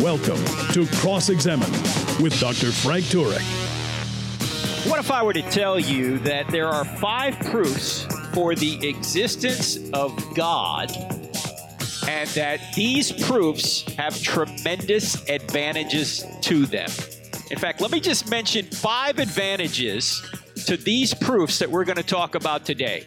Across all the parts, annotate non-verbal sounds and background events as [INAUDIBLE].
Welcome to Cross Examine with Dr. Frank Turek. What if I were to tell you that there are five proofs for the existence of God and that these proofs have tremendous advantages to them? In fact, let me just mention five advantages to these proofs that we're going to talk about today.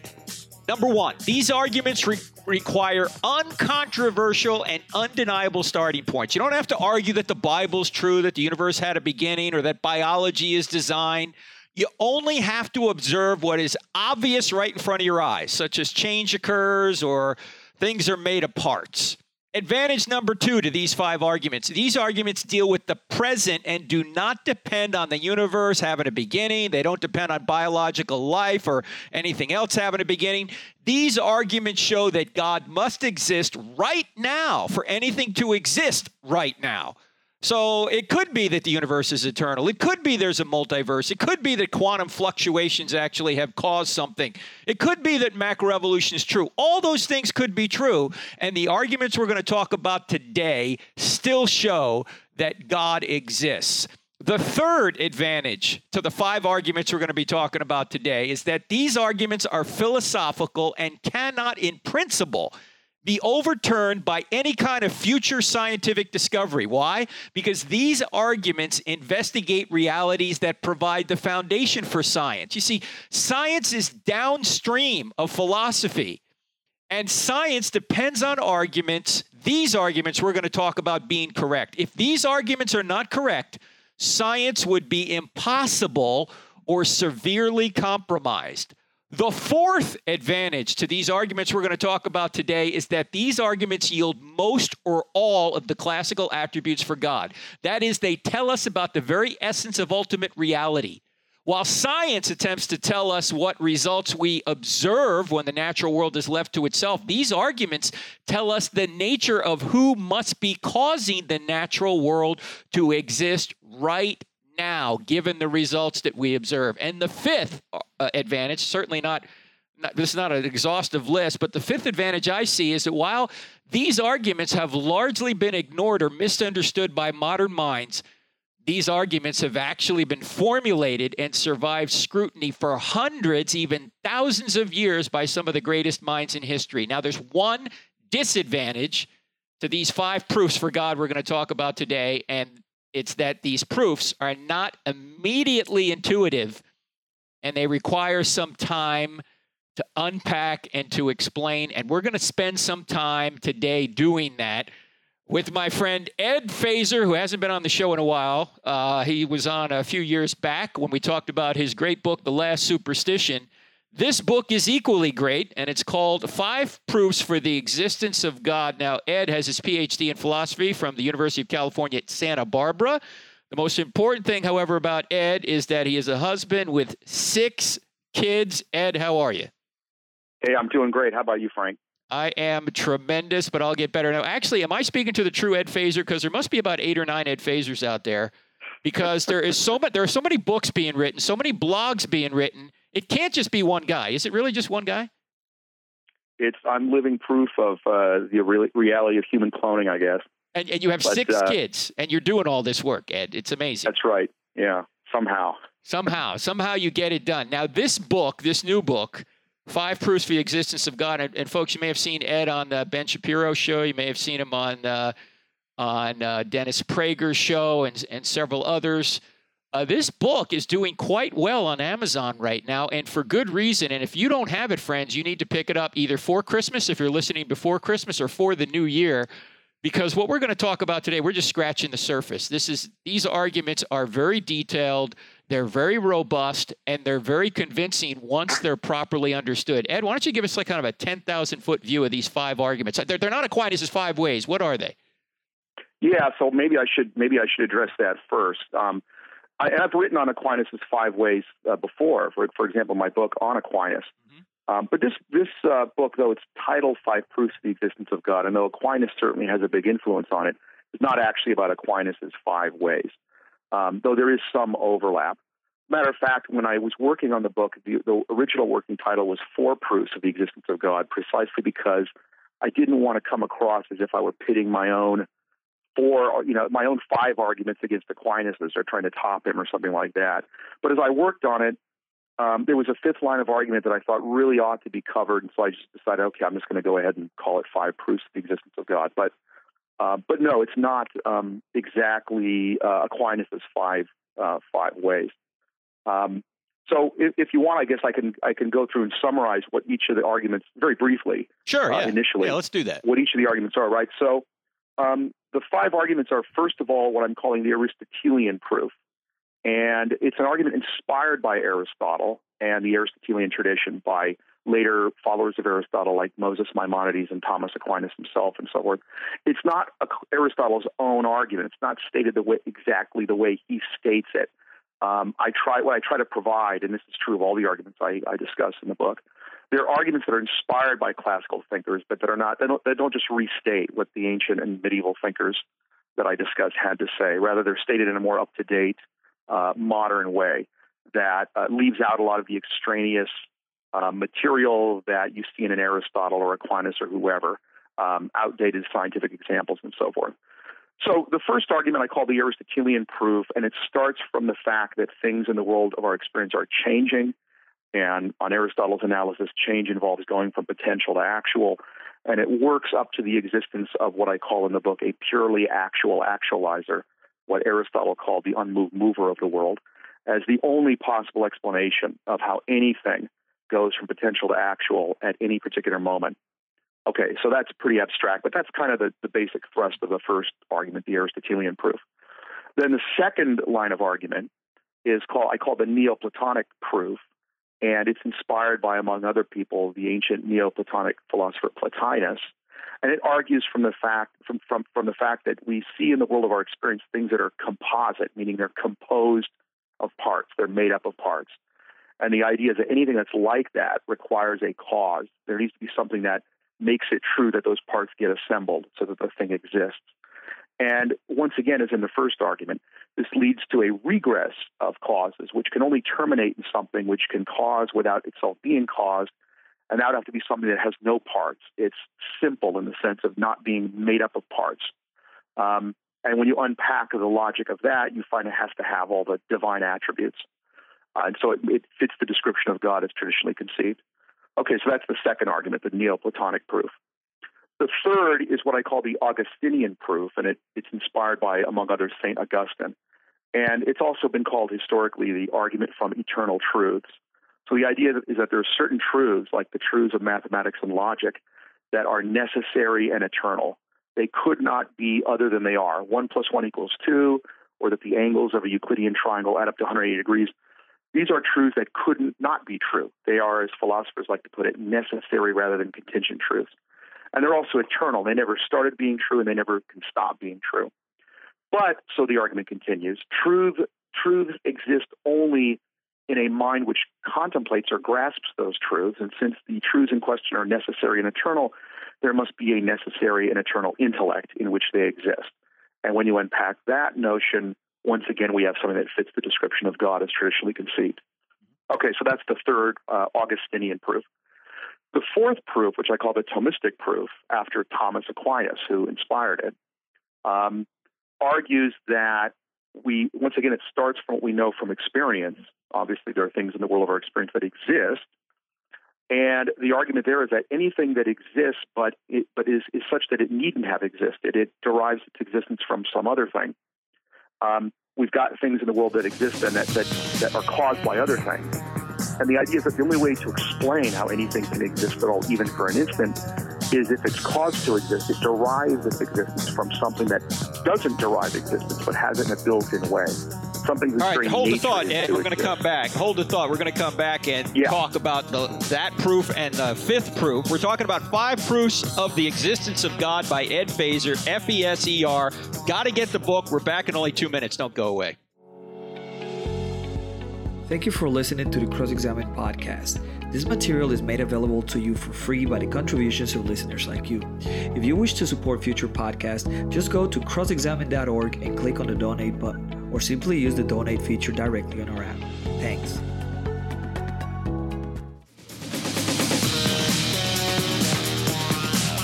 Number one, these arguments re- require uncontroversial and undeniable starting points. You don't have to argue that the Bible's true, that the universe had a beginning, or that biology is designed. You only have to observe what is obvious right in front of your eyes, such as change occurs or things are made of parts. Advantage number two to these five arguments these arguments deal with the present and do not depend on the universe having a beginning. They don't depend on biological life or anything else having a beginning. These arguments show that God must exist right now for anything to exist right now. So it could be that the universe is eternal. It could be there's a multiverse. It could be that quantum fluctuations actually have caused something. It could be that macroevolution is true. All those things could be true. And the arguments we're going to talk about today still show that God exists. The third advantage to the five arguments we're going to be talking about today is that these arguments are philosophical and cannot, in principle, be overturned by any kind of future scientific discovery. Why? Because these arguments investigate realities that provide the foundation for science. You see, science is downstream of philosophy, and science depends on arguments. These arguments we're going to talk about being correct. If these arguments are not correct, science would be impossible or severely compromised. The fourth advantage to these arguments we're going to talk about today is that these arguments yield most or all of the classical attributes for God. That is, they tell us about the very essence of ultimate reality. While science attempts to tell us what results we observe when the natural world is left to itself, these arguments tell us the nature of who must be causing the natural world to exist right now, given the results that we observe. And the fifth uh, advantage, certainly not, not, this is not an exhaustive list, but the fifth advantage I see is that while these arguments have largely been ignored or misunderstood by modern minds, these arguments have actually been formulated and survived scrutiny for hundreds, even thousands of years by some of the greatest minds in history. Now, there's one disadvantage to these five proofs for God we're going to talk about today, and it's that these proofs are not immediately intuitive and they require some time to unpack and to explain. And we're going to spend some time today doing that with my friend Ed Feser, who hasn't been on the show in a while. Uh, he was on a few years back when we talked about his great book, The Last Superstition. This book is equally great, and it's called Five Proofs for the Existence of God. Now, Ed has his PhD in philosophy from the University of California at Santa Barbara. The most important thing, however, about Ed is that he is a husband with six kids. Ed, how are you? Hey, I'm doing great. How about you, Frank? I am tremendous, but I'll get better now. Actually, am I speaking to the true Ed Feser? Because there must be about eight or nine Ed Fesers out there. Because there is so much, there are so many books being written, so many blogs being written it can't just be one guy. Is it really just one guy? It's I'm living proof of uh, the re- reality of human cloning, I guess. And, and you have but, six uh, kids, and you're doing all this work, Ed. It's amazing. That's right. Yeah, somehow. Somehow, somehow you get it done. Now, this book, this new book, Five Proofs for the Existence of God, and, and folks, you may have seen Ed on the Ben Shapiro show. You may have seen him on uh, on uh, Dennis Prager's show and and several others. Uh, this book is doing quite well on Amazon right now, and for good reason. And if you don't have it, friends, you need to pick it up either for Christmas, if you're listening before Christmas, or for the new year. Because what we're going to talk about today, we're just scratching the surface. This is these arguments are very detailed, they're very robust, and they're very convincing once they're properly understood. Ed, why don't you give us like kind of a ten thousand foot view of these five arguments? They're, they're not quite as five ways. What are they? Yeah, so maybe I should maybe I should address that first. Um, I, and I've written on Aquinas' five ways uh, before. For for example, my book on Aquinas. Mm-hmm. Um, but this this uh, book, though it's titled Five Proofs of the Existence of God, and though Aquinas certainly has a big influence on it, it's not actually about Aquinas' five ways. Um, though there is some overlap. Matter of fact, when I was working on the book, the, the original working title was Four Proofs of the Existence of God, precisely because I didn't want to come across as if I were pitting my own four, you know, my own five arguments against Aquinas or trying to top him or something like that. But as I worked on it, um, there was a fifth line of argument that I thought really ought to be covered, and so I just decided, okay, I'm just going to go ahead and call it five proofs of the existence of God. But, uh, but no, it's not um, exactly uh, Aquinas' five uh, five ways. Um, so if, if, you want, I guess I can I can go through and summarize what each of the arguments very briefly. Sure. Uh, yeah. Initially, yeah, let's do that. What each of the arguments are, right? So um, the five arguments are, first of all, what I'm calling the Aristotelian proof. And it's an argument inspired by Aristotle and the Aristotelian tradition by later followers of Aristotle like Moses Maimonides and Thomas Aquinas himself and so forth. It's not Aristotle's own argument. It's not stated the way, exactly the way he states it. Um, I try what I try to provide, and this is true of all the arguments I, I discuss in the book, there are arguments that are inspired by classical thinkers, but that are not. They don't. They don't just restate what the ancient and medieval thinkers that I discuss had to say. Rather, they're stated in a more up to date, uh, modern way that uh, leaves out a lot of the extraneous uh, material that you see in an Aristotle or Aquinas or whoever, um, outdated scientific examples and so forth. So the first argument I call the Aristotelian proof, and it starts from the fact that things in the world of our experience are changing and on Aristotle's analysis, change involves going from potential to actual. And it works up to the existence of what I call in the book a purely actual actualizer, what Aristotle called the unmoved mover of the world, as the only possible explanation of how anything goes from potential to actual at any particular moment. Okay, so that's pretty abstract, but that's kind of the, the basic thrust of the first argument, the Aristotelian proof. Then the second line of argument is called I call the Neoplatonic proof, and it's inspired by, among other people, the ancient Neoplatonic philosopher Plotinus. And it argues from the fact from, from, from the fact that we see in the world of our experience things that are composite, meaning they're composed of parts, they're made up of parts. And the idea is that anything that's like that requires a cause. There needs to be something that makes it true that those parts get assembled so that the thing exists. And once again, as in the first argument, this leads to a regress of causes, which can only terminate in something which can cause without itself being caused. And that would have to be something that has no parts. It's simple in the sense of not being made up of parts. Um, and when you unpack the logic of that, you find it has to have all the divine attributes. Uh, and so it, it fits the description of God as traditionally conceived. Okay, so that's the second argument, the Neoplatonic proof. The third is what I call the Augustinian proof, and it, it's inspired by, among others, St. Augustine. And it's also been called historically the argument from eternal truths. So the idea is that there are certain truths, like the truths of mathematics and logic, that are necessary and eternal. They could not be other than they are. One plus one equals two, or that the angles of a Euclidean triangle add up to 180 degrees. These are truths that couldn't not be true. They are, as philosophers like to put it, necessary rather than contingent truths. And they're also eternal. They never started being true and they never can stop being true. But, so the argument continues, truth, truths exist only in a mind which contemplates or grasps those truths. And since the truths in question are necessary and eternal, there must be a necessary and eternal intellect in which they exist. And when you unpack that notion, once again, we have something that fits the description of God as traditionally conceived. Okay, so that's the third uh, Augustinian proof. The fourth proof, which I call the Thomistic proof, after Thomas Aquinas, who inspired it, um, argues that we, once again, it starts from what we know from experience. Obviously, there are things in the world of our experience that exist. And the argument there is that anything that exists but it, but is, is such that it needn't have existed, it derives its existence from some other thing. Um, we've got things in the world that exist and that, that, that are caused by other things. And the idea is that the only way to explain how anything can exist at all, even for an instant, is if it's caused to exist, it derives its existence from something that doesn't derive existence but has it in a built-in way. Something that's All right, hold the thought, Ed. We're going to come back. Hold the thought. We're going to come back and yeah. talk about the, that proof and the fifth proof. We're talking about five proofs of the existence of God by Ed Feser, F E S E R. Got to get the book. We're back in only two minutes. Don't go away. Thank you for listening to the Cross Examine podcast. This material is made available to you for free by the contributions of listeners like you. If you wish to support future podcasts, just go to crossexamined.org and click on the donate button, or simply use the donate feature directly on our app. Thanks.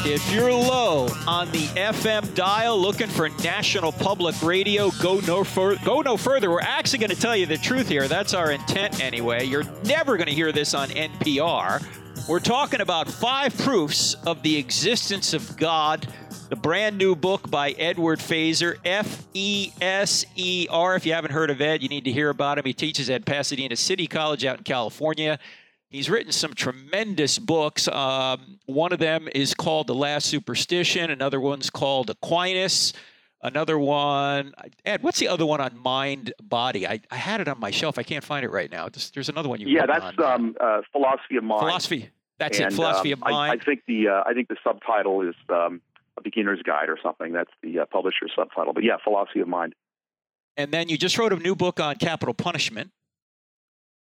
If you're low on the FM dial looking for National Public Radio, go no, fur- go no further. We're actually going to tell you the truth here. That's our intent anyway. You're never going to hear this on NPR. We're talking about five proofs of the existence of God. The brand new book by Edward Feser, F E S E R. If you haven't heard of Ed, you need to hear about him. He teaches at Pasadena City College out in California. He's written some tremendous books. Um, one of them is called The Last Superstition. Another one's called Aquinas. Another one, Ed, what's the other one on mind body? I, I had it on my shelf. I can't find it right now. There's, there's another one you. Yeah, that's um, uh, philosophy of mind. Philosophy. That's and, it. Philosophy um, of mind. I, I think the uh, I think the subtitle is um, a beginner's guide or something. That's the uh, publisher's subtitle. But yeah, philosophy of mind. And then you just wrote a new book on capital punishment.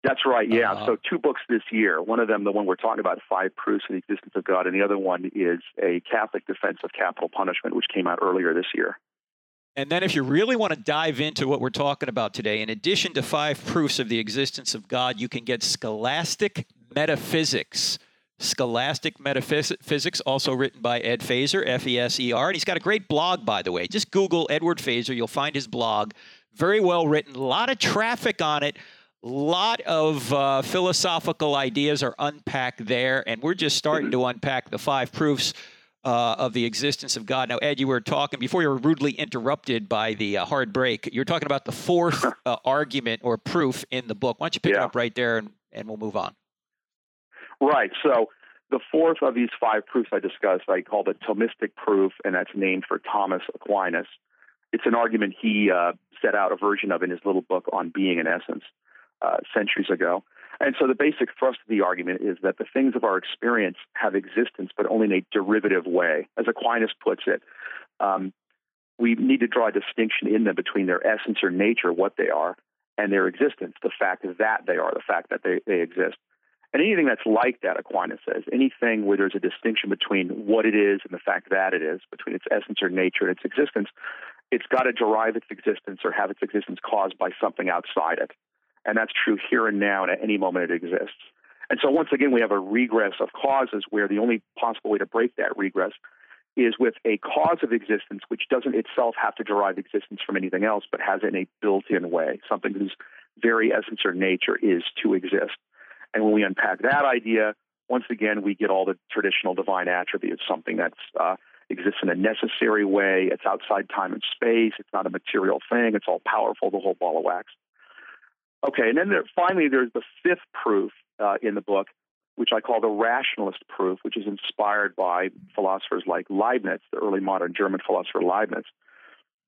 That's right. Yeah. Uh, so two books this year. One of them, the one we're talking about, Five Proofs of the Existence of God, and the other one is a Catholic defense of capital punishment, which came out earlier this year. And then, if you really want to dive into what we're talking about today, in addition to five proofs of the existence of God, you can get scholastic metaphysics. Scholastic Metaphysics, also written by Ed Feser, F E S E R. And he's got a great blog, by the way. Just Google Edward Feser, you'll find his blog. Very well written, a lot of traffic on it, lot of uh, philosophical ideas are unpacked there. And we're just starting to unpack the five proofs uh, of the existence of God. Now, Ed, you were talking before you were rudely interrupted by the uh, hard break. You're talking about the fourth [LAUGHS] uh, argument or proof in the book. Why don't you pick Yeah. it up right there and, and we'll move on? Right. So the fourth of these five proofs I discussed, I call the Thomistic proof, and that's named for Thomas Aquinas. It's an argument he uh, set out a version of in his little book on being and essence uh, centuries ago. And so the basic thrust of the argument is that the things of our experience have existence, but only in a derivative way. As Aquinas puts it, um, we need to draw a distinction in them between their essence or nature, what they are, and their existence, the fact that they are, the fact that they, they exist. And anything that's like that, Aquinas says, anything where there's a distinction between what it is and the fact that it is, between its essence or nature and its existence, it's got to derive its existence or have its existence caused by something outside it. And that's true here and now, and at any moment it exists. And so, once again, we have a regress of causes where the only possible way to break that regress is with a cause of existence which doesn't itself have to derive existence from anything else, but has it in a built in way, something whose very essence or nature is to exist. And when we unpack that idea, once again, we get all the traditional divine attributes, something that uh, exists in a necessary way, it's outside time and space, it's not a material thing, it's all powerful, the whole ball of wax. Okay, and then there, finally, there's the fifth proof uh, in the book, which I call the rationalist proof, which is inspired by philosophers like Leibniz, the early modern German philosopher Leibniz.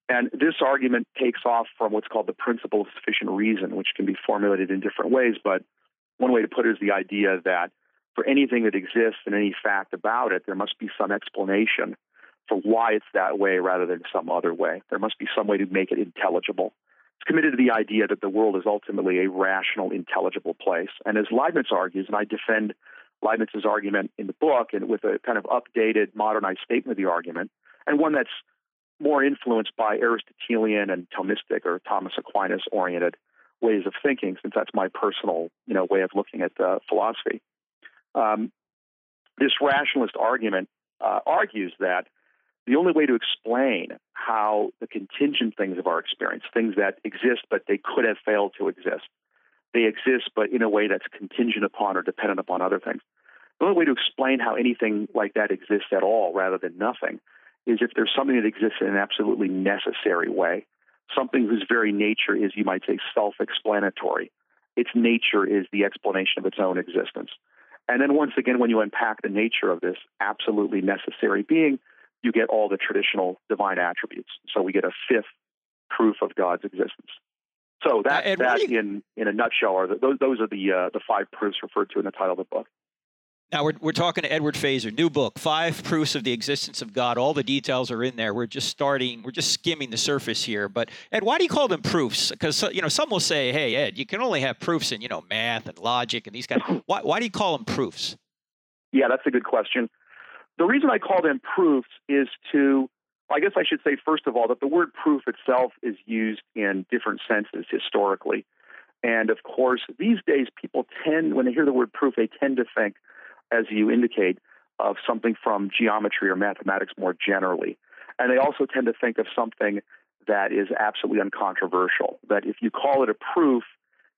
And this argument takes off from what's called the principle of sufficient reason, which can be formulated in different ways. But one way to put it is the idea that for anything that exists and any fact about it, there must be some explanation for why it's that way rather than some other way. There must be some way to make it intelligible. It's committed to the idea that the world is ultimately a rational, intelligible place. And as Leibniz argues, and I defend Leibniz's argument in the book and with a kind of updated, modernized statement of the argument, and one that's more influenced by Aristotelian and Thomistic or Thomas Aquinas oriented ways of thinking, since that's my personal, you know, way of looking at uh, philosophy. Um, this rationalist argument uh, argues that the only way to explain how the contingent things of our experience, things that exist but they could have failed to exist, they exist but in a way that's contingent upon or dependent upon other things. The only way to explain how anything like that exists at all rather than nothing is if there's something that exists in an absolutely necessary way, something whose very nature is, you might say, self explanatory. Its nature is the explanation of its own existence. And then once again, when you unpack the nature of this absolutely necessary being, you get all the traditional divine attributes. So we get a fifth proof of God's existence. So that, Uh, that you- in, in a nutshell, are the, those, those are the, uh, the five proofs referred to in the title of the book. Now we're, we're talking to Edward Feser, new book, Five Proofs of the Existence of God. All the details are in there. We're just starting, we're just skimming the surface here. But Ed, why do you call them proofs? Because you know some will say, "Hey, Ed, you can only have proofs in you know math and logic and these kind." Of, [LAUGHS] why why do you call them proofs? Yeah, that's a good question. The reason I call them proofs is to, I guess I should say first of all that the word proof itself is used in different senses historically. And of course, these days people tend, when they hear the word proof, they tend to think as you indicate, of something from geometry or mathematics more generally. And they also tend to think of something that is absolutely uncontroversial, that if you call it a proof,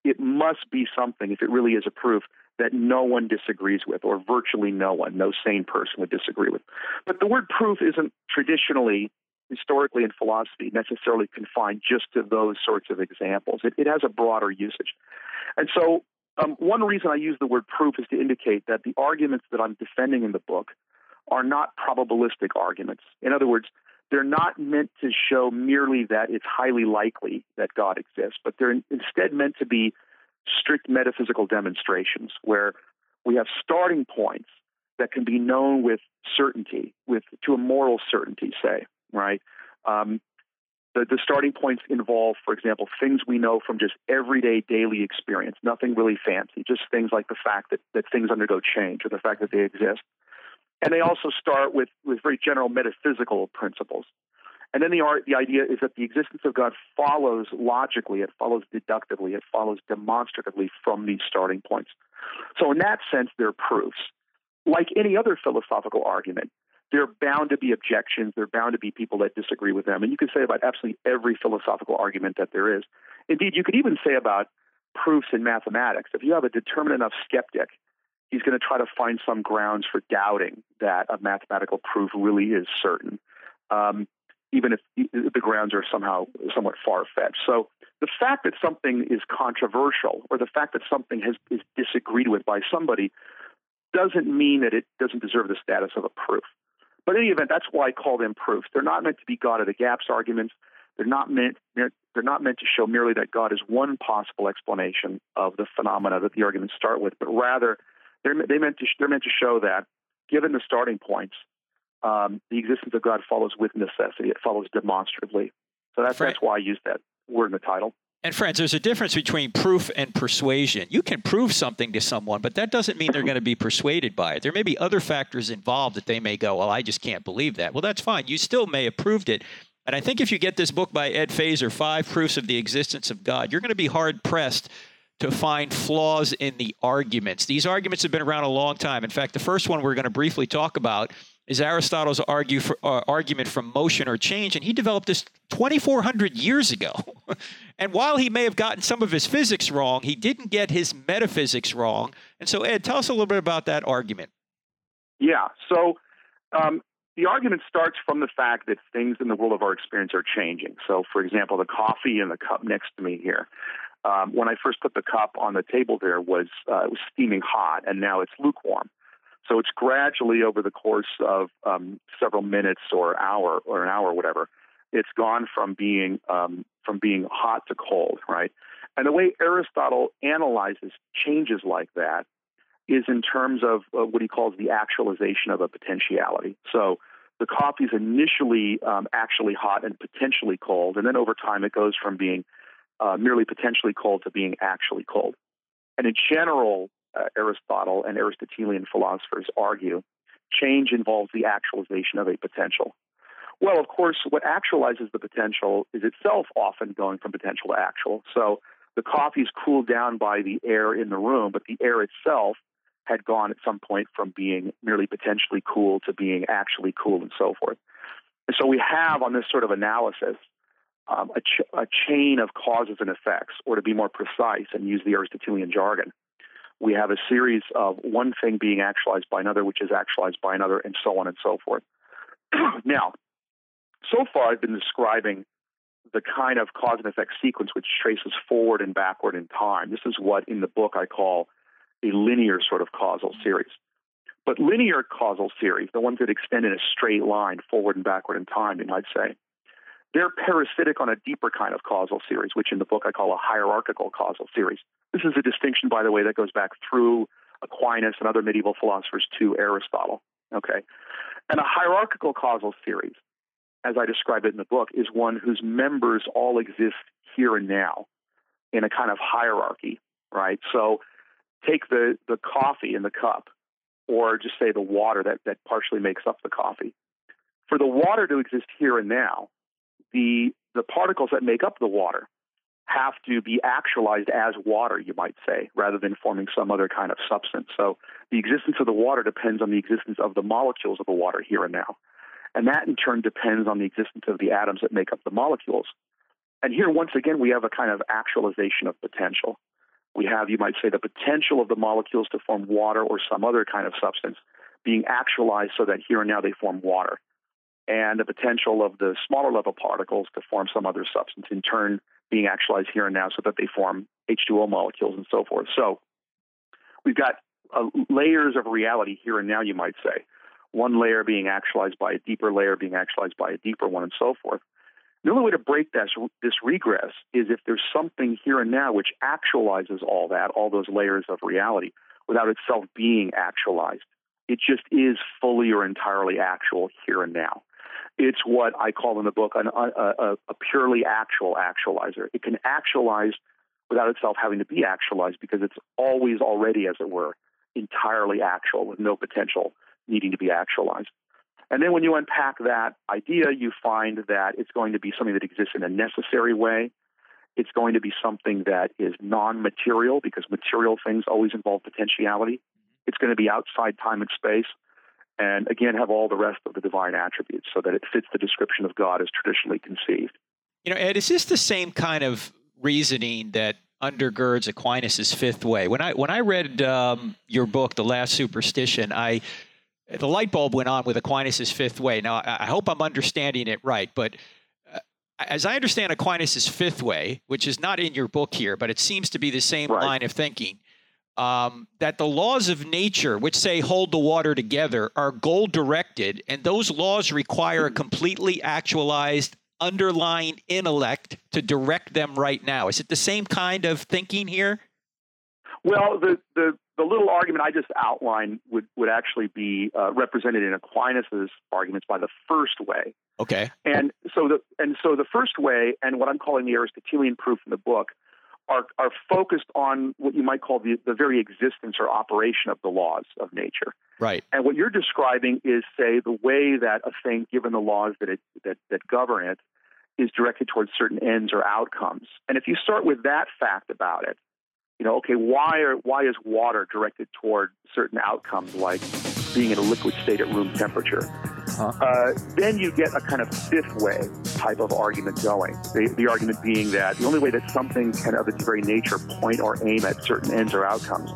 it must be something, if it really is a proof, that no one disagrees with, or virtually no one, no sane person would disagree with. But the word proof isn't traditionally, historically in philosophy, necessarily confined just to those sorts of examples. It, it has a broader usage. And so um, one reason I use the word proof is to indicate that the arguments that I'm defending in the book are not probabilistic arguments. In other words, they're not meant to show merely that it's highly likely that God exists, but they're instead meant to be strict metaphysical demonstrations where we have starting points that can be known with certainty, with to a moral certainty, say, right? Um, the, the starting points involve, for example, things we know from just everyday daily experience, nothing really fancy, just things like the fact that, that things undergo change or the fact that they exist. And they also start with, with very general metaphysical principles. And then the, art, the idea is that the existence of God follows logically, it follows deductively, it follows demonstratively from these starting points. So, in that sense, they're proofs. Like any other philosophical argument, there are bound to be objections. There are bound to be people that disagree with them. And you can say about absolutely every philosophical argument that there is. Indeed, you could even say about proofs in mathematics. If you have a determined enough skeptic, he's going to try to find some grounds for doubting that a mathematical proof really is certain, um, even if the grounds are somehow somewhat far fetched. So the fact that something is controversial or the fact that something has, is disagreed with by somebody doesn't mean that it doesn't deserve the status of a proof. But in any event, that's why I call them proofs. They're not meant to be God of the gaps arguments. They're not meant they're, they're not meant to show merely that God is one possible explanation of the phenomena that the arguments start with, but rather they're they meant to they're meant to show that given the starting points, um, the existence of God follows with necessity. It follows demonstratively. So that's that's why I use that word in the title. And friends, there's a difference between proof and persuasion. You can prove something to someone, but that doesn't mean they're going to be persuaded by it. There may be other factors involved that they may go, well, I just can't believe that. Well, that's fine. You still may have proved it. And I think if you get this book by Ed Feser, Five Proofs of the Existence of God, you're going to be hard pressed to find flaws in the arguments. These arguments have been around a long time. In fact, the first one we're going to briefly talk about is Aristotle's for, uh, argument from motion or change, and he developed this 2,400 years ago. [LAUGHS] and while he may have gotten some of his physics wrong, he didn't get his metaphysics wrong. And so, Ed, tell us a little bit about that argument. Yeah. So, um, the argument starts from the fact that things in the world of our experience are changing. So, for example, the coffee in the cup next to me here. Um, when I first put the cup on the table, there was uh, it was steaming hot, and now it's lukewarm. So it's gradually over the course of um, several minutes or hour or an hour, or whatever, it's gone from being um, from being hot to cold, right? And the way Aristotle analyzes changes like that is in terms of uh, what he calls the actualization of a potentiality. So the coffee is initially um, actually hot and potentially cold, and then over time it goes from being uh, merely potentially cold to being actually cold. And in general, uh, Aristotle and Aristotelian philosophers argue, change involves the actualization of a potential. Well, of course, what actualizes the potential is itself often going from potential to actual. So the coffee is cooled down by the air in the room, but the air itself had gone at some point from being merely potentially cool to being actually cool and so forth. And so we have on this sort of analysis um, a, ch- a chain of causes and effects, or to be more precise and use the Aristotelian jargon, we have a series of one thing being actualized by another, which is actualized by another, and so on and so forth. [CLEARS THROAT] now, so far I've been describing the kind of cause and effect sequence which traces forward and backward in time. This is what in the book I call a linear sort of causal series. But linear causal series, the ones that extend in a straight line forward and backward in time, you might say, they're parasitic on a deeper kind of causal series, which in the book I call a hierarchical causal series. This is a distinction, by the way, that goes back through Aquinas and other medieval philosophers to Aristotle. Okay. And a hierarchical causal series, as I describe it in the book, is one whose members all exist here and now in a kind of hierarchy, right? So take the, the coffee in the cup, or just say the water that, that partially makes up the coffee. For the water to exist here and now, the, the particles that make up the water have to be actualized as water, you might say, rather than forming some other kind of substance. So the existence of the water depends on the existence of the molecules of the water here and now. And that in turn depends on the existence of the atoms that make up the molecules. And here, once again, we have a kind of actualization of potential. We have, you might say, the potential of the molecules to form water or some other kind of substance being actualized so that here and now they form water. And the potential of the smaller level particles to form some other substance in turn being actualized here and now so that they form H2O molecules and so forth. So we've got uh, layers of reality here and now, you might say. One layer being actualized by a deeper layer, being actualized by a deeper one, and so forth. The only way to break this, this regress is if there's something here and now which actualizes all that, all those layers of reality, without itself being actualized. It just is fully or entirely actual here and now. It's what I call in the book an, a, a purely actual actualizer. It can actualize without itself having to be actualized because it's always already, as it were, entirely actual with no potential needing to be actualized. And then when you unpack that idea, you find that it's going to be something that exists in a necessary way. It's going to be something that is non material because material things always involve potentiality. It's going to be outside time and space and again have all the rest of the divine attributes so that it fits the description of God as traditionally conceived. You know, Ed, is this the same kind of reasoning that undergirds Aquinas' fifth way? When I when I read um, your book, The Last Superstition, I the light bulb went on with Aquinas' fifth way. Now, I, I hope I'm understanding it right, but uh, as I understand Aquinas' fifth way, which is not in your book here, but it seems to be the same right. line of thinking, um, that the laws of nature, which say hold the water together, are goal directed, and those laws require a completely actualized underlying intellect to direct them right now. Is it the same kind of thinking here? Well, the, the, the little argument I just outlined would, would actually be uh, represented in Aquinas's arguments by the first way. Okay. And so the and so the first way, and what I'm calling the Aristotelian proof in the book, are, are focused on what you might call the, the very existence or operation of the laws of nature. Right. And what you're describing is, say, the way that a thing, given the laws that, it, that, that govern it, is directed towards certain ends or outcomes. And if you start with that fact about it, you know, okay, why are why is water directed toward certain outcomes like being in a liquid state at room temperature? Uh-huh. Uh, then you get a kind of fifth way type of argument going. The, the argument being that the only way that something can, of its very nature, point or aim at certain ends or outcomes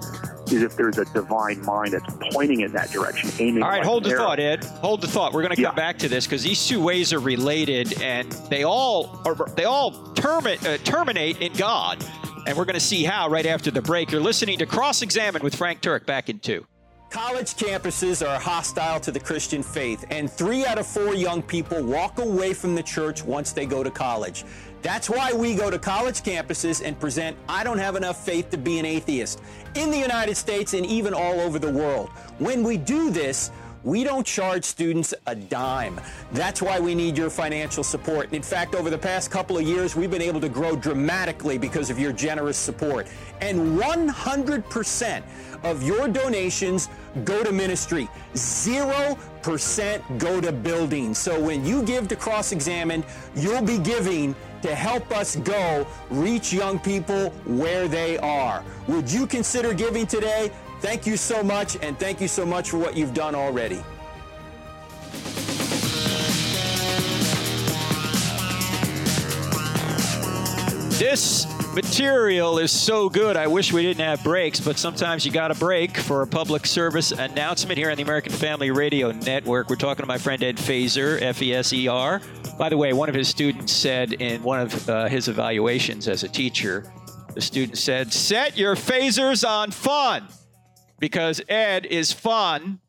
is if there's a divine mind that's pointing in that direction, aiming. All right, hold the thought, Ed. Hold the thought. We're going to come yeah. back to this because these two ways are related, and they all are, they all termi- uh, terminate in God. And we're going to see how right after the break. You're listening to Cross Examine with Frank Turek. Back in two. College campuses are hostile to the Christian faith, and three out of four young people walk away from the church once they go to college. That's why we go to college campuses and present I Don't Have Enough Faith to Be an Atheist in the United States and even all over the world. When we do this, we don't charge students a dime. That's why we need your financial support. In fact, over the past couple of years, we've been able to grow dramatically because of your generous support. And 100% of your donations go to ministry. 0% go to building. So when you give to Cross Examined, you'll be giving to help us go reach young people where they are. Would you consider giving today? Thank you so much, and thank you so much for what you've done already. This material is so good. I wish we didn't have breaks, but sometimes you got a break for a public service announcement here on the American Family Radio Network. We're talking to my friend Ed Feser, F E S E R. By the way, one of his students said in one of uh, his evaluations as a teacher, the student said, Set your phasers on fun because Ed is fun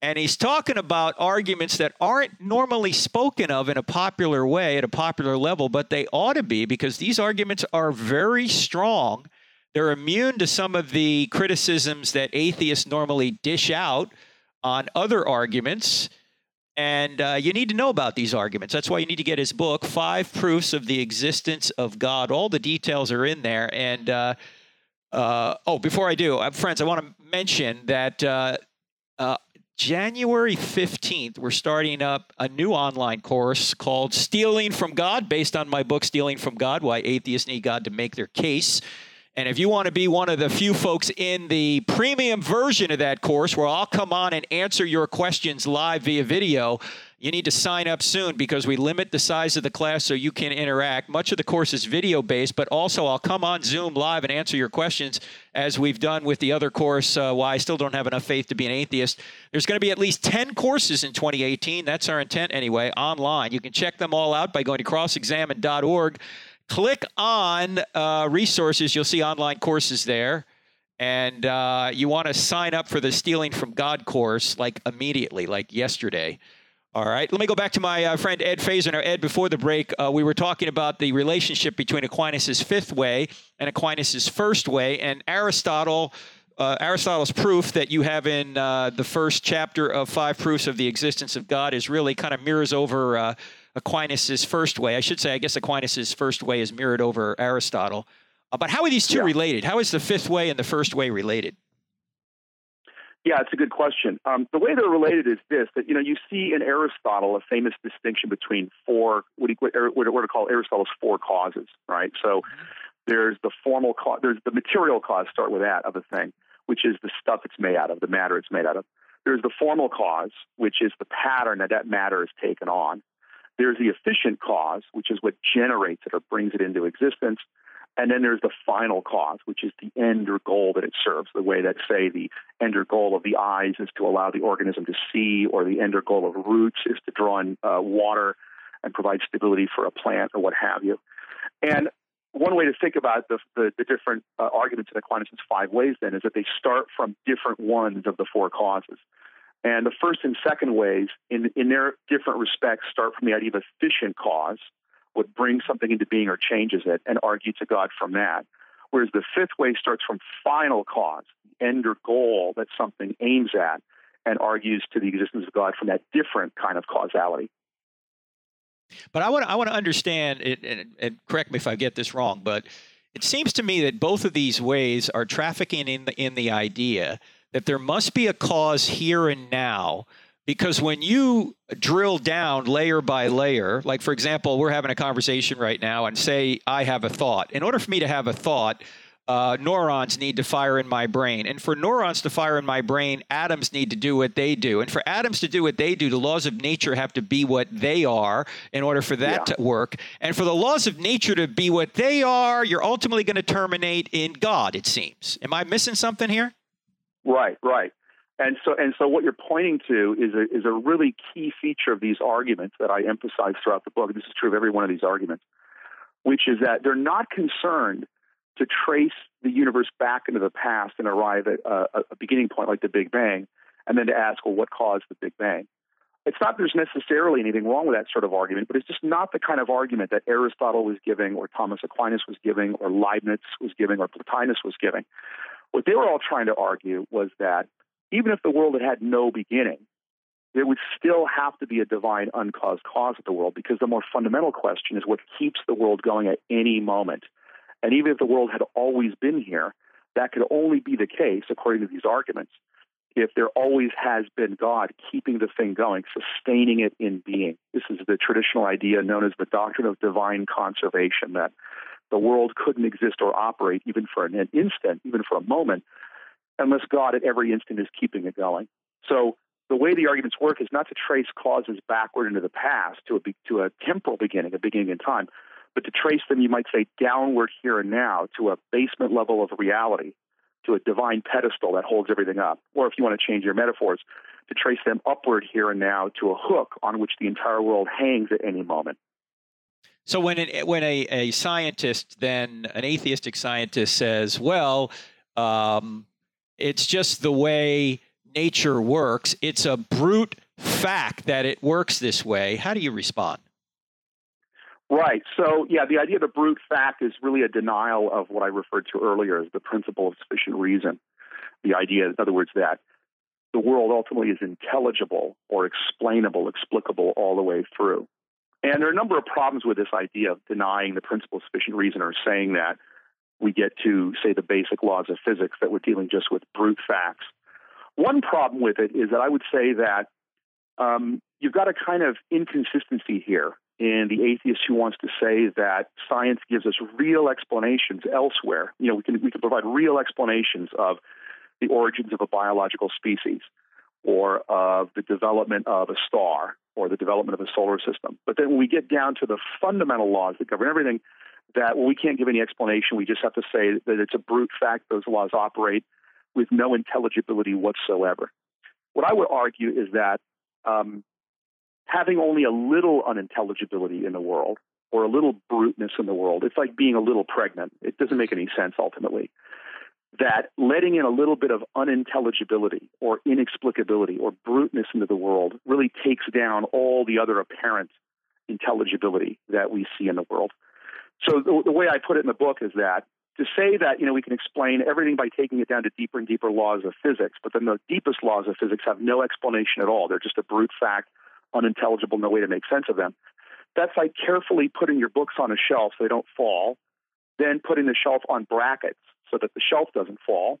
and he's talking about arguments that aren't normally spoken of in a popular way at a popular level, but they ought to be because these arguments are very strong They're immune to some of the criticisms that atheists normally dish out on other arguments. And uh, you need to know about these arguments. That's why you need to get his book, Five Proofs of the Existence of God. All the details are in there. And uh, uh, oh, before I do, uh, friends, I want to mention that uh, uh, January 15th, we're starting up a new online course called Stealing from God, based on my book, Stealing from God Why Atheists Need God to Make Their Case. And if you want to be one of the few folks in the premium version of that course where I'll come on and answer your questions live via video, you need to sign up soon because we limit the size of the class so you can interact. Much of the course is video based, but also I'll come on Zoom live and answer your questions as we've done with the other course, uh, Why I Still Don't Have Enough Faith to Be an Atheist. There's going to be at least 10 courses in 2018. That's our intent anyway, online. You can check them all out by going to crossexamined.org click on uh, resources. You'll see online courses there. And uh, you want to sign up for the Stealing from God course like immediately, like yesterday. All right, let me go back to my uh, friend Ed. Now, Ed, before the break, uh, we were talking about the relationship between Aquinas' fifth way and Aquinas' first way, and Aristotle. Uh, Aristotle's proof that you have in uh, the first chapter of Five Proofs of the Existence of God is really kind of mirrors over uh, Aquinas' first way. I should say, I guess Aquinas' first way is mirrored over Aristotle. Uh, but how are these two yeah. related? How is the fifth way and the first way related? Yeah, it's a good question. Um, the way they're related is this: that you know, you see in Aristotle a famous distinction between four what do you, what, what, call Aristotle's four causes, right? So mm-hmm. there's the formal cause, there's the material cause. Start with that of a thing, which is the stuff it's made out of, the matter it's made out of. There's the formal cause, which is the pattern that that matter is taken on. There's the efficient cause, which is what generates it or brings it into existence. And then there's the final cause, which is the end or goal that it serves. The way that, say, the end or goal of the eyes is to allow the organism to see, or the end or goal of roots is to draw in uh, water and provide stability for a plant or what have you. And one way to think about the, the, the different uh, arguments in Aquinas' five ways then is that they start from different ones of the four causes. And the first and second ways, in, in their different respects, start from the idea of efficient cause, what bring something into being or changes it, and argue to God from that. Whereas the fifth way starts from final cause, the end or goal that something aims at, and argues to the existence of God from that different kind of causality. But I want to, I want to understand, it, and, and correct me if I get this wrong, but it seems to me that both of these ways are trafficking in the, in the idea that there must be a cause here and now because when you drill down layer by layer, like for example, we're having a conversation right now and say I have a thought. In order for me to have a thought, uh, neurons need to fire in my brain. And for neurons to fire in my brain, atoms need to do what they do. And for atoms to do what they do, the laws of nature have to be what they are in order for that yeah. to work. And for the laws of nature to be what they are, you're ultimately going to terminate in God, it seems. Am I missing something here? Right, right. And so, and so, what you're pointing to is a, is a really key feature of these arguments that I emphasize throughout the book. And this is true of every one of these arguments, which is that they're not concerned to trace the universe back into the past and arrive at a, a beginning point like the Big Bang, and then to ask, well, what caused the Big Bang? It's not there's necessarily anything wrong with that sort of argument, but it's just not the kind of argument that Aristotle was giving, or Thomas Aquinas was giving, or Leibniz was giving, or Plotinus was giving. What they were all trying to argue was that even if the world had had no beginning, there would still have to be a divine uncaused cause of the world because the more fundamental question is what keeps the world going at any moment. And even if the world had always been here, that could only be the case, according to these arguments, if there always has been God keeping the thing going, sustaining it in being. This is the traditional idea known as the doctrine of divine conservation that the world couldn't exist or operate even for an instant, even for a moment, unless God at every instant is keeping it going. So the way the arguments work is not to trace causes backward into the past to a, to a temporal beginning, a beginning in time, but to trace them, you might say, downward here and now to a basement level of reality, to a divine pedestal that holds everything up. Or if you want to change your metaphors, to trace them upward here and now to a hook on which the entire world hangs at any moment. So when an, when a, a scientist, then an atheistic scientist says, well, um, it's just the way nature works, it's a brute fact that it works this way, how do you respond? Right. So, yeah, the idea of the brute fact is really a denial of what I referred to earlier as the principle of sufficient reason. The idea, in other words, that the world ultimately is intelligible or explainable, explicable all the way through. And there are a number of problems with this idea of denying the principle of sufficient reason or saying that we get to, say, the basic laws of physics, that we're dealing just with brute facts. One problem with it is that I would say that um, you've got a kind of inconsistency here in the atheist who wants to say that science gives us real explanations elsewhere. You know, we can we can provide real explanations of the origins of a biological species or of the development of a star or the development of a solar system. But then when we get down to the fundamental laws that govern everything, that we can't give any explanation. We just have to say that it's a brute fact those laws operate with no intelligibility whatsoever. What I would argue is that um, having only a little unintelligibility in the world or a little bruteness in the world, it's like being a little pregnant. It doesn't make any sense ultimately that letting in a little bit of unintelligibility or inexplicability or bruteness into the world really takes down all the other apparent intelligibility that we see in the world. So the, the way I put it in the book is that to say that you know we can explain everything by taking it down to deeper and deeper laws of physics, but then the deepest laws of physics have no explanation at all. They're just a brute fact, unintelligible, no way to make sense of them. That's like carefully putting your books on a shelf so they don't fall, then putting the shelf on brackets so that the shelf doesn't fall,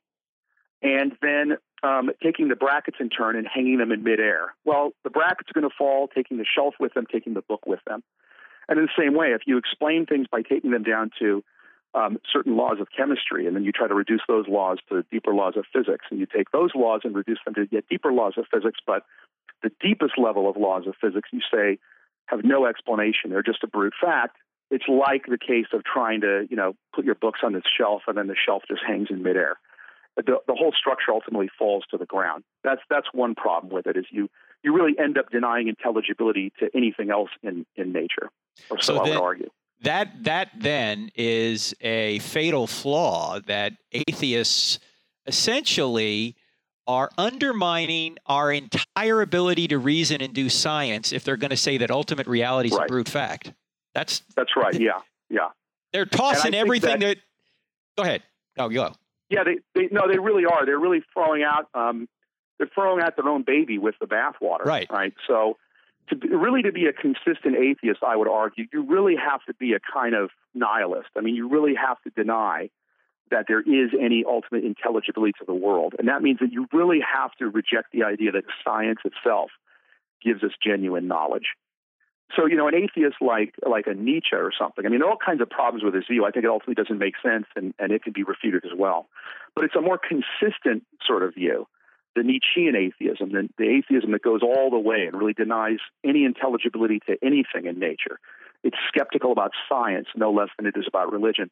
and then um, taking the brackets in turn and hanging them in midair. Well, the brackets are going to fall, taking the shelf with them, taking the book with them. And in the same way, if you explain things by taking them down to um, certain laws of chemistry, and then you try to reduce those laws to deeper laws of physics, and you take those laws and reduce them to yet deeper laws of physics, but the deepest level of laws of physics, you say, have no explanation. They're just a brute fact it's like the case of trying to, you know, put your books on this shelf and then the shelf just hangs in midair. The, the whole structure ultimately falls to the ground. That's that's one problem with it is you you really end up denying intelligibility to anything else in, in nature. Or so, so I would argue. That that then is a fatal flaw that atheists essentially are undermining our entire ability to reason and do science if they're going to say that ultimate reality is right. a brute fact. That's that's right. Yeah, yeah. They're tossing everything that, that, Go ahead. Oh, go. Yeah, they, they no, they really are. They're really throwing out. Um, they're throwing out their own baby with the bathwater. Right. Right. So, to be, really to be a consistent atheist, I would argue, you really have to be a kind of nihilist. I mean, you really have to deny that there is any ultimate intelligibility to the world, and that means that you really have to reject the idea that science itself gives us genuine knowledge. So, you know, an atheist like like a Nietzsche or something, I mean, there are all kinds of problems with his view. I think it ultimately doesn't make sense and, and it can be refuted as well. But it's a more consistent sort of view, the Nietzschean atheism, the, the atheism that goes all the way and really denies any intelligibility to anything in nature. It's skeptical about science no less than it is about religion.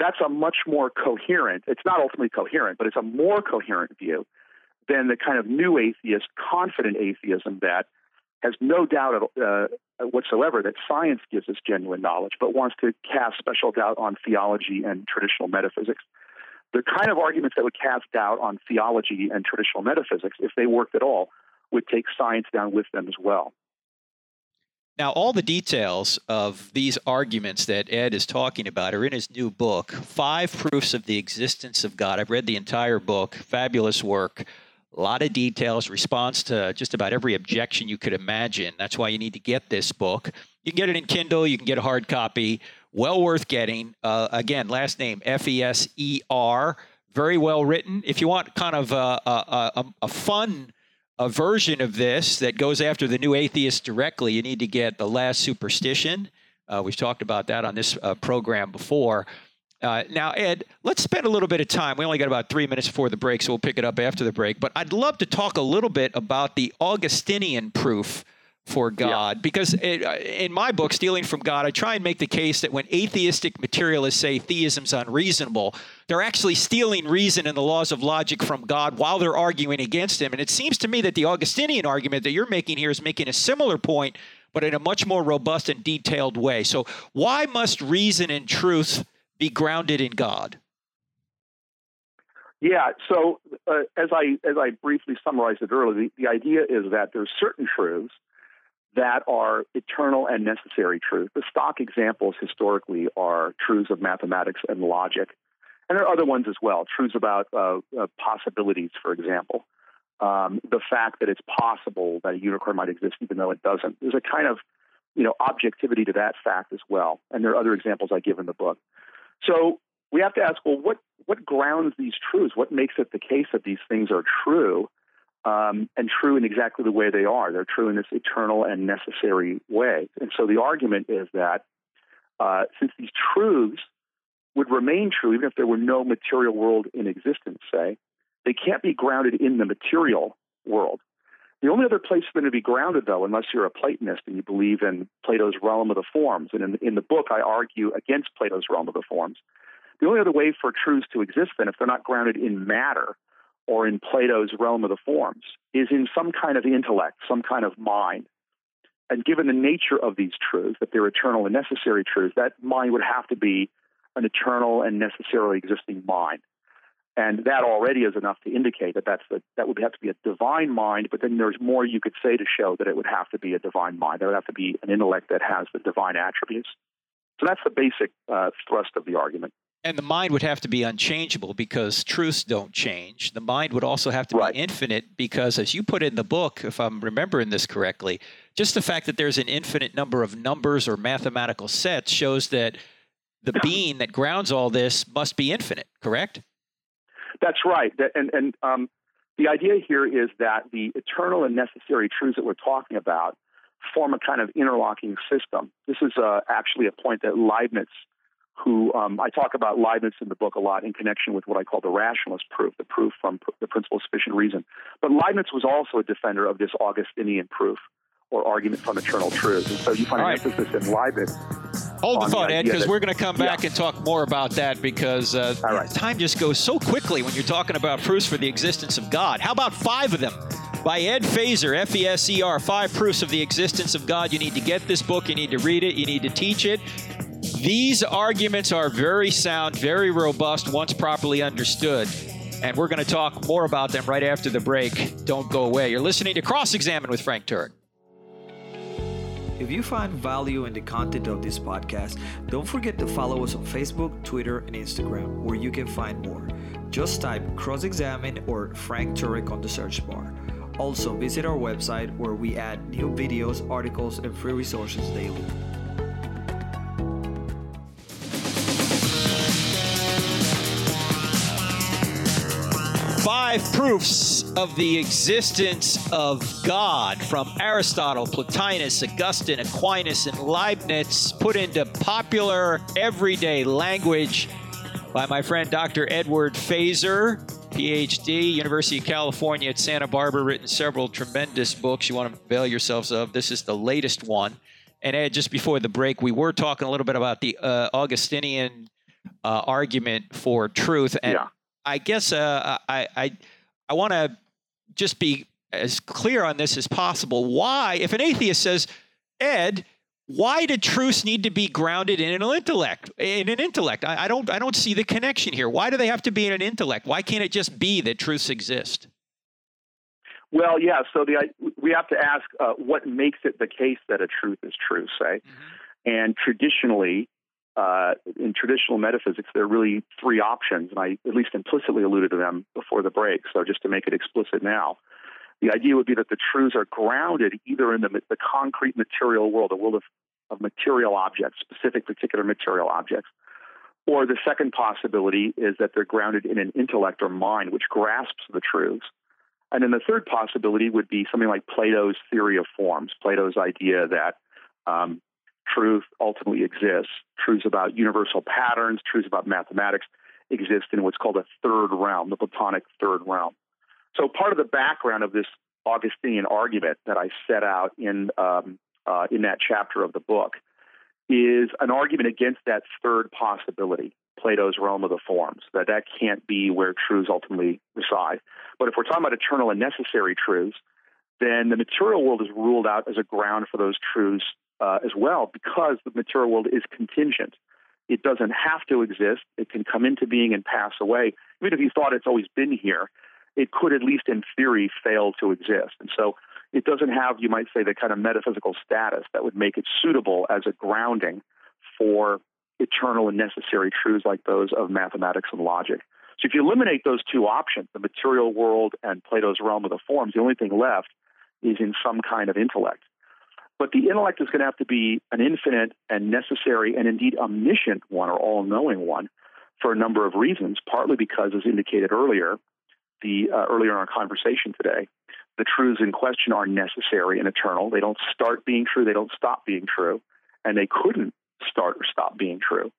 That's a much more coherent, it's not ultimately coherent, but it's a more coherent view than the kind of new atheist, confident atheism that has no doubt uh, whatsoever that science gives us genuine knowledge, but wants to cast special doubt on theology and traditional metaphysics. The kind of arguments that would cast doubt on theology and traditional metaphysics, if they worked at all, would take science down with them as well. Now, all the details of these arguments that Ed is talking about are in his new book, Five Proofs of the Existence of God. I've read the entire book, fabulous work a lot of details, response to just about every objection you could imagine. That's why you need to get this book. You can get it in Kindle, you can get a hard copy. Well worth getting. Uh, again, last name F E S E R. Very well written. If you want kind of a, a, a, a fun a version of this that goes after the new atheist directly, you need to get The Last Superstition. Uh, we've talked about that on this uh, program before. Uh, now, Ed, let's spend a little bit of time. We only got about three minutes before the break, so we'll pick it up after the break. But I'd love to talk a little bit about the Augustinian proof for God, yeah. because it, uh, in my book, Stealing from God, I try and make the case that when atheistic materialists say theism's unreasonable, they're actually stealing reason and the laws of logic from God while they're arguing against Him. And it seems to me that the Augustinian argument that you're making here is making a similar point, but in a much more robust and detailed way. So, why must reason and truth be grounded in God? Yeah. So uh, as I as I briefly summarized it earlier, the, the idea is that there's certain truths that are eternal and necessary truths. The stock examples historically are truths of mathematics and logic. And there are other ones as well, truths about uh, uh, possibilities, for example. Um, the fact that it's possible that a unicorn might exist even though it doesn't. There's a kind of you know, objectivity to that fact as well. And there are other examples I give in the book. So we have to ask, well, what, what grounds these truths? What makes it the case that these things are true? Um, and true in exactly the way they are. They're true in this eternal and necessary way. And so the argument is that uh, since these truths would remain true even if there were no material world in existence, say, they can't be grounded in the material world. The only other place for them to be grounded, though, unless you're a Platonist and you believe in Plato's realm of the forms, and in, in the book I argue against Plato's realm of the forms, the only other way for truths to exist, then, if they're not grounded in matter, or in Plato's realm of the forms is in some kind of intellect, some kind of mind. And given the nature of these truths, that they're eternal and necessary truths, that mind would have to be an eternal and necessarily existing mind. And that already is enough to indicate that that's the, that would have to be a divine mind, but then there's more you could say to show that it would have to be a divine mind. There would have to be an intellect that has the divine attributes. So that's the basic uh, thrust of the argument. And the mind would have to be unchangeable because truths don't change. The mind would also have to right. be infinite because, as you put in the book, if I'm remembering this correctly, just the fact that there's an infinite number of numbers or mathematical sets shows that the [CLEARS THROAT] being that grounds all this must be infinite, correct? That's right. And, and um, the idea here is that the eternal and necessary truths that we're talking about form a kind of interlocking system. This is uh, actually a point that Leibniz who um, I talk about Leibniz in the book a lot in connection with what I call the rationalist proof, the proof from pr- the principle of sufficient reason. But Leibniz was also a defender of this Augustinian proof or argument from eternal truth. And so you find right. an emphasis in Leibniz. Hold the thought, Ed, because we're going to come back yeah. and talk more about that because uh, right. time just goes so quickly when you're talking about proofs for the existence of God. How about five of them? By Ed Feser, F E S E R, Five Proofs of the Existence of God. You need to get this book, you need to read it, you need to teach it. These arguments are very sound, very robust once properly understood. And we're going to talk more about them right after the break. Don't go away. You're listening to Cross Examined with Frank Turek. If you find value in the content of this podcast, don't forget to follow us on Facebook, Twitter, and Instagram, where you can find more. Just type Cross Examined or Frank Turek on the search bar. Also, visit our website where we add new videos, articles, and free resources daily. Five proofs of the existence of God from Aristotle, Plotinus, Augustine, Aquinas, and Leibniz put into popular everyday language by my friend Dr. Edward Feser, PhD, University of California at Santa Barbara, written several tremendous books you want to avail yourselves of. This is the latest one. And Ed, just before the break, we were talking a little bit about the uh, Augustinian uh, argument for truth. And yeah. I guess uh, I I I want to just be as clear on this as possible. Why, if an atheist says, Ed, why do truths need to be grounded in an intellect? In an intellect, I, I, don't I don't see the connection here. Why do they have to be in an intellect? Why can't it just be that truths exist? Well, yeah. So the we have to ask uh, what makes it the case that a truth is true. Say, mm-hmm. and traditionally, uh, in traditional metaphysics, there are really three options, and I at least implicitly alluded to them before the break. So just to make it explicit now, the idea would be that the truths are grounded either in the, the concrete material world, the world of, of material objects, specific particular material objects, or the second possibility is that they're grounded in an intellect or mind which grasps the truths. And then the third possibility would be something like Plato's theory of forms, Plato's idea that um, truth ultimately exists. Truths about universal patterns, truths about mathematics exist in what's called a third realm, the Platonic third realm. So part of the background of this Augustinian argument that I set out in um, uh, in that chapter of the book is an argument against that third possibility, Plato's realm of the forms, that that can't be where truths ultimately reside. But if we're talking about eternal and necessary truths, then the material world is ruled out as a ground for those truths uh, as well because the material world is contingent. It doesn't have to exist. It can come into being and pass away. Even if you thought it's always been here, it could at least in theory fail to exist. And so it doesn't have, you might say, the kind of metaphysical status that would make it suitable as a grounding for eternal and necessary truths like those of mathematics and logic. So if you eliminate those two options, the material world and Plato's realm of the forms, the only thing left is in some kind of intellect. But the intellect is going to have to be an infinite and necessary and indeed omniscient one or all knowing one for a number of reasons, partly because, as indicated earlier, the uh, earlier in our conversation today, the truths in question are necessary and eternal. They don't start being true, they don't stop being true, and they couldn't start or stop being true.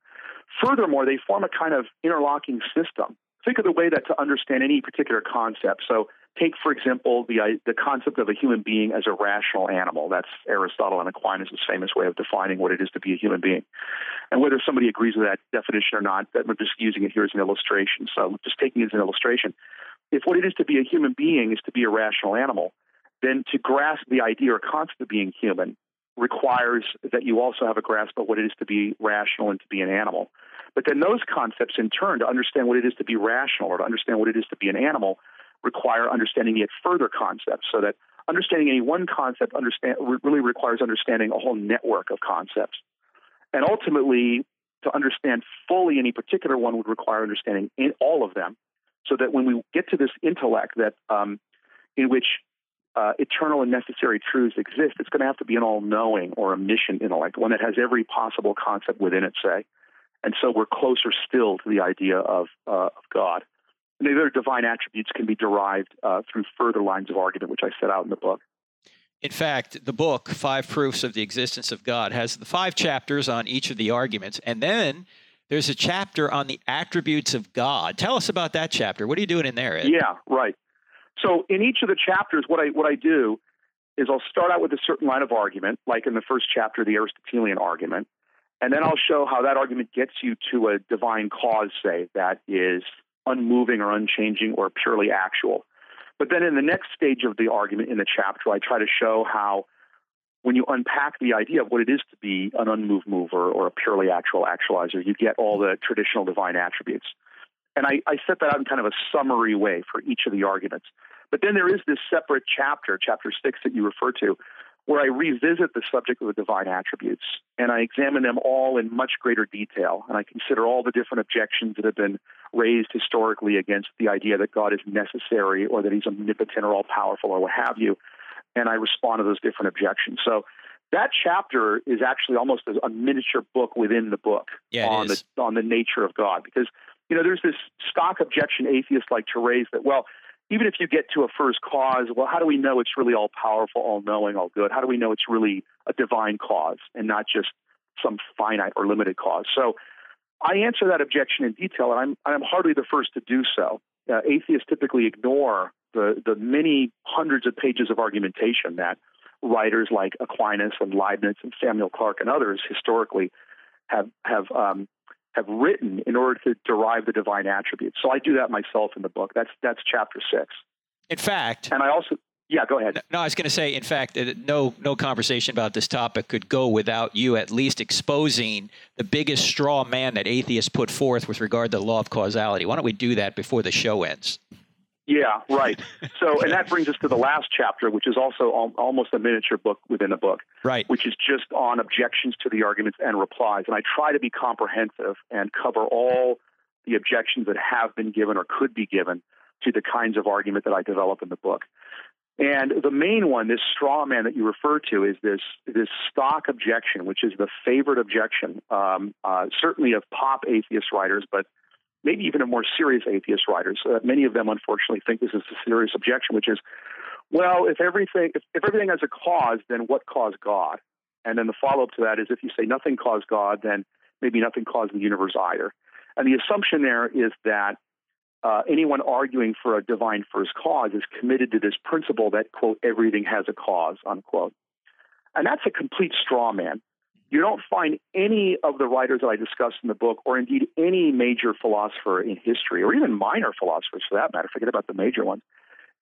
Furthermore, they form a kind of interlocking system. Think of the way that to understand any particular concept. So, take for example the uh, the concept of a human being as a rational animal. That's Aristotle and Aquinas' famous way of defining what it is to be a human being. And whether somebody agrees with that definition or not, that we're just using it here as an illustration. So, just taking it as an illustration. If what it is to be a human being is to be a rational animal, then to grasp the idea or concept of being human requires that you also have a grasp of what it is to be rational and to be an animal. But then those concepts, in turn, to understand what it is to be rational or to understand what it is to be an animal, require understanding yet further concepts. So that understanding any one concept understand, really requires understanding a whole network of concepts. And ultimately, to understand fully any particular one would require understanding in all of them. So that when we get to this intellect that um, in which uh, eternal and necessary truths exist, it's going to have to be an all knowing or omniscient intellect, one that has every possible concept within it, say. And so we're closer still to the idea of, uh, of God. And the other divine attributes can be derived uh, through further lines of argument, which I set out in the book. In fact, the book, Five Proofs of the Existence of God, has the five chapters on each of the arguments. And then there's a chapter on the attributes of God. Tell us about that chapter. What are you doing in there, Ed? Yeah, right. So in each of the chapters, what I what I do is I'll start out with a certain line of argument, like in the first chapter, the Aristotelian argument, and then I'll show how that argument gets you to a divine cause, say, that is unmoving or unchanging or purely actual. But then in the next stage of the argument in the chapter, I try to show how when you unpack the idea of what it is to be an unmoved mover or a purely actual actualizer, you get all the traditional divine attributes. And I, I set that out in kind of a summary way for each of the arguments. But then there is this separate chapter, chapter six, that you refer to, where I revisit the subject of the divine attributes and I examine them all in much greater detail. And I consider all the different objections that have been raised historically against the idea that God is necessary or that he's omnipotent or all powerful or what have you. And I respond to those different objections. So that chapter is actually almost a miniature book within the book yeah, on the on the nature of God because you know there's this stock objection atheists like to raise that well even if you get to a first cause, well, how do we know it's really all powerful, all knowing, all good? How do we know it's really a divine cause and not just some finite or limited cause? So I answer that objection in detail, and I'm, I'm hardly the first to do so. Uh, atheists typically ignore the, the many hundreds of pages of argumentation that writers like Aquinas and Leibniz and Samuel Clarke and others historically have have um, have written in order to derive the divine attributes. So I do that myself in the book. That's that's chapter six. In fact, and I also yeah, go ahead. No, I was going to say, in fact, no no conversation about this topic could go without you at least exposing the biggest straw man that atheists put forth with regard to the law of causality. Why don't we do that before the show ends? Yeah, right. [LAUGHS] So, and that brings us to the last chapter, which is also al- almost a miniature book within a book, right? Which is just on objections to the arguments and replies. And I try to be comprehensive and cover all the objections that have been given or could be given to the kinds of argument that I develop in the book. And the main one, this straw man that you refer to, is this this stock objection, which is the favorite objection, um, uh, certainly of pop atheist writers, but maybe even a more serious atheist writers. Uh, many of them, unfortunately, think this is a serious objection, which is, well, if everything if, if everything has a cause, then what caused God? And then the follow up to that is, if you say nothing caused God, then maybe nothing caused the universe either. And the assumption there is that uh, anyone arguing for a divine first cause is committed to this principle that quote everything has a cause unquote, and that's a complete straw man you don't find any of the writers that I discuss in the book, or indeed any major philosopher in history, or even minor philosophers for that matter, forget about the major ones,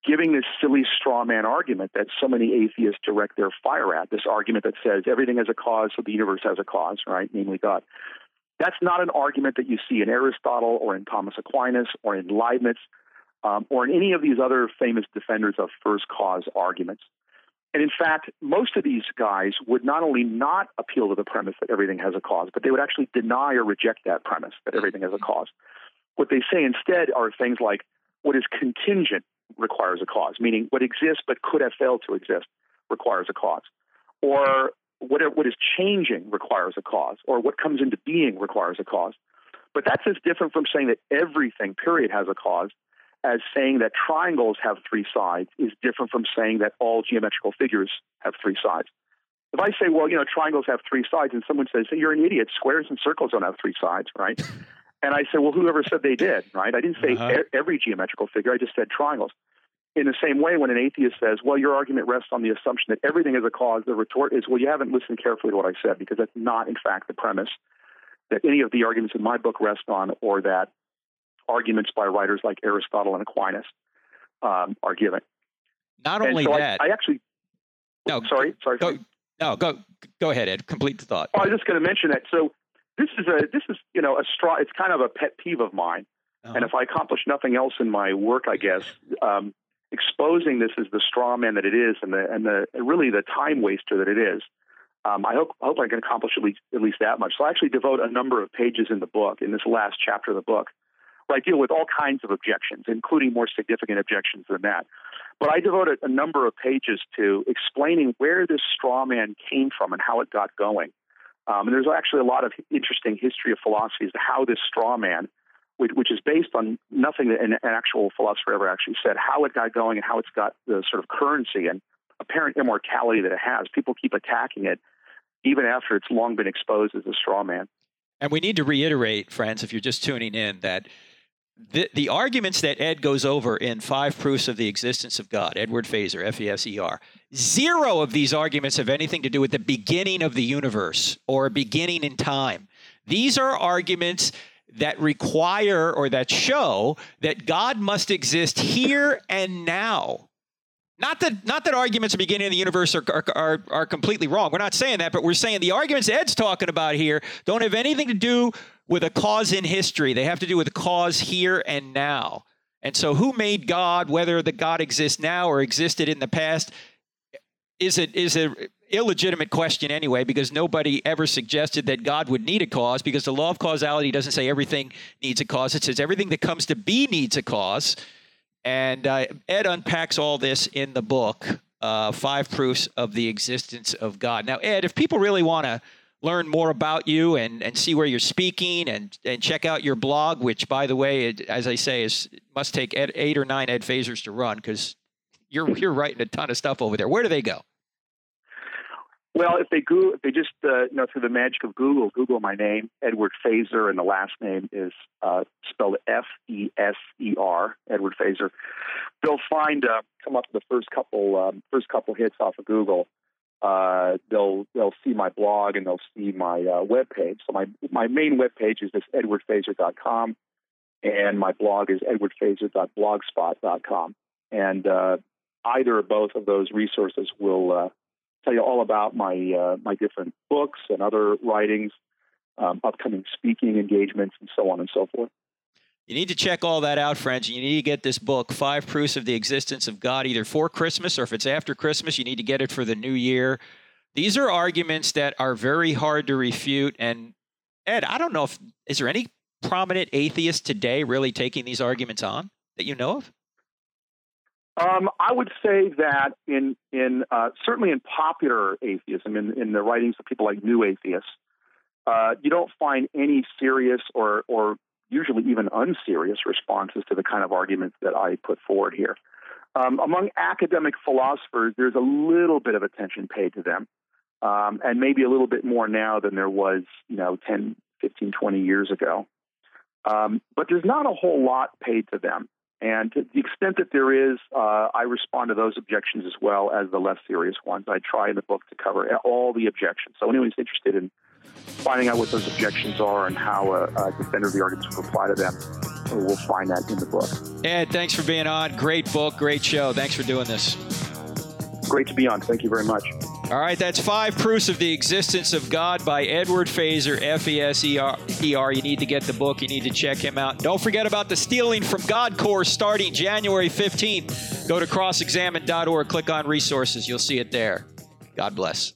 giving this silly straw man argument that so many atheists direct their fire at, this argument that says everything has a cause, so the universe has a cause, right? Namely God. That's not an argument that you see in Aristotle or in Thomas Aquinas or in Leibniz um, or in any of these other famous defenders of first cause arguments. And in fact, most of these guys would not only not appeal to the premise that everything has a cause, but they would actually deny or reject that premise that everything has a cause. What they say instead are things like what is contingent requires a cause, meaning what exists but could have failed to exist requires a cause. Or what, what is changing requires a cause, or what comes into being requires a cause. But that's as different from saying that everything, period, has a cause, as saying that triangles have three sides is different from saying that all geometrical figures have three sides. If I say, well, you know, triangles have three sides, and someone says, hey, you're an idiot, squares and circles don't have three sides, right? [LAUGHS] and I say, well, whoever said they did, right? I didn't say uh-huh. every geometrical figure, I just said triangles. In the same way, when an atheist says, well, your argument rests on the assumption that everything is a cause, the retort is, well, you haven't listened carefully to what I said, because that's not, in fact, the premise that any of the arguments in my book rest on, or that arguments by writers like Aristotle and Aquinas um, are given. Not only so that, I, I, actually. No, sorry, sorry. Go, no, go go ahead, Ed. Complete the thought. Oh, I was just going to mention that. So this is a this is you know a straw. It's kind of a pet peeve of mine, uh-huh. and if I accomplish nothing else in my work, I guess. Um, exposing this as the straw man that it is, and the and the really the time waster that it is. Um, I hope I hope I can accomplish at least at least that much. So I actually devote a number of pages in the book, in this last chapter of the book, where I deal with all kinds of objections, including more significant objections than that. But I devoted a number of pages to explaining where this straw man came from and how it got going. Um, and there's actually a lot of interesting history of philosophy as to how this straw man, which, which is based on nothing that an, an actual philosopher ever actually said, how it got going and how it's got the sort of currency and apparent immortality that it has. People keep attacking it even after it's long been exposed as a straw man. And we need to reiterate, friends, if you're just tuning in, that the, the arguments that Ed goes over in Five Proofs of the Existence of God, Edward Feser, F E S E R, zero of these arguments have anything to do with the beginning of the universe or beginning in time. These are arguments that require or that show that God must exist here and now. Not that, not that arguments at the beginning of the universe are, are, are, are completely wrong. We're not saying that, but we're saying the arguments Ed's talking about here don't have anything to do with a cause in history. They have to do with a cause here and now. And so, who made God, whether the God exists now or existed in the past, is it is a illegitimate question anyway, because nobody ever suggested that God would need a cause, because the law of causality doesn't say everything needs a cause. It says everything that comes to be needs a cause. And uh, Ed unpacks all this in the book, uh, Five Proofs of the Existence of God. Now, Ed, if people really want to learn more about you and, and see where you're speaking and, and check out your blog, which, by the way, it, as I say, is must take ed, eight or nine Ed Fesers to run because you're you're writing a ton of stuff over there. Where do they go? Well, if they go, if they just uh, you know through the magic of Google, Google my name, Edward Feser, and the last name is uh, spelled F E S E R, Edward Feser. They'll find uh, come up with the first couple um, first couple hits off of Google uh, they'll they'll see my blog and they'll see my uh, web page. So my my main web page is this edwardfeser.com, and my blog is edwardfeser.blogspot.com. And uh, either or both of those resources will uh, tell you all about my uh, my different books and other writings, um, upcoming speaking engagements, and so on and so forth. You need to check all that out, friends. You need to get this book, Five Proofs of the Existence of God, either for Christmas or if it's after Christmas, you need to get it for the new year. These are arguments that are very hard to refute. And Ed, I don't know if is there any prominent atheist today really taking these arguments on that you know of? Um, I would say that in in uh, certainly in popular atheism, in, in the writings of people like new atheists, uh, you don't find any serious or or usually even unserious responses to the kind of arguments that I put forward here. Um, among academic philosophers, there's a little bit of attention paid to them, um, and maybe a little bit more now than there was, you know, 10, 15, 20 years ago. Um, but there's not a whole lot paid to them. And to the extent that there is, uh, I respond to those objections as well as the less serious ones. I try in the book to cover all the objections. So anyone who's interested in finding out what those objections are and how a, a defender of the arguments will apply to them, we'll find that in the book. Ed, thanks for being on. Great book, great show. Thanks for doing this. Great to be on. Thank you very much. All right, that's five proofs of the existence of God by Edward Feser, F E S E R. You need to get the book. You need to check him out. Don't forget about the Stealing from God course starting January 15th. Go to crossexamined.org, click on resources. You'll see it there. God bless.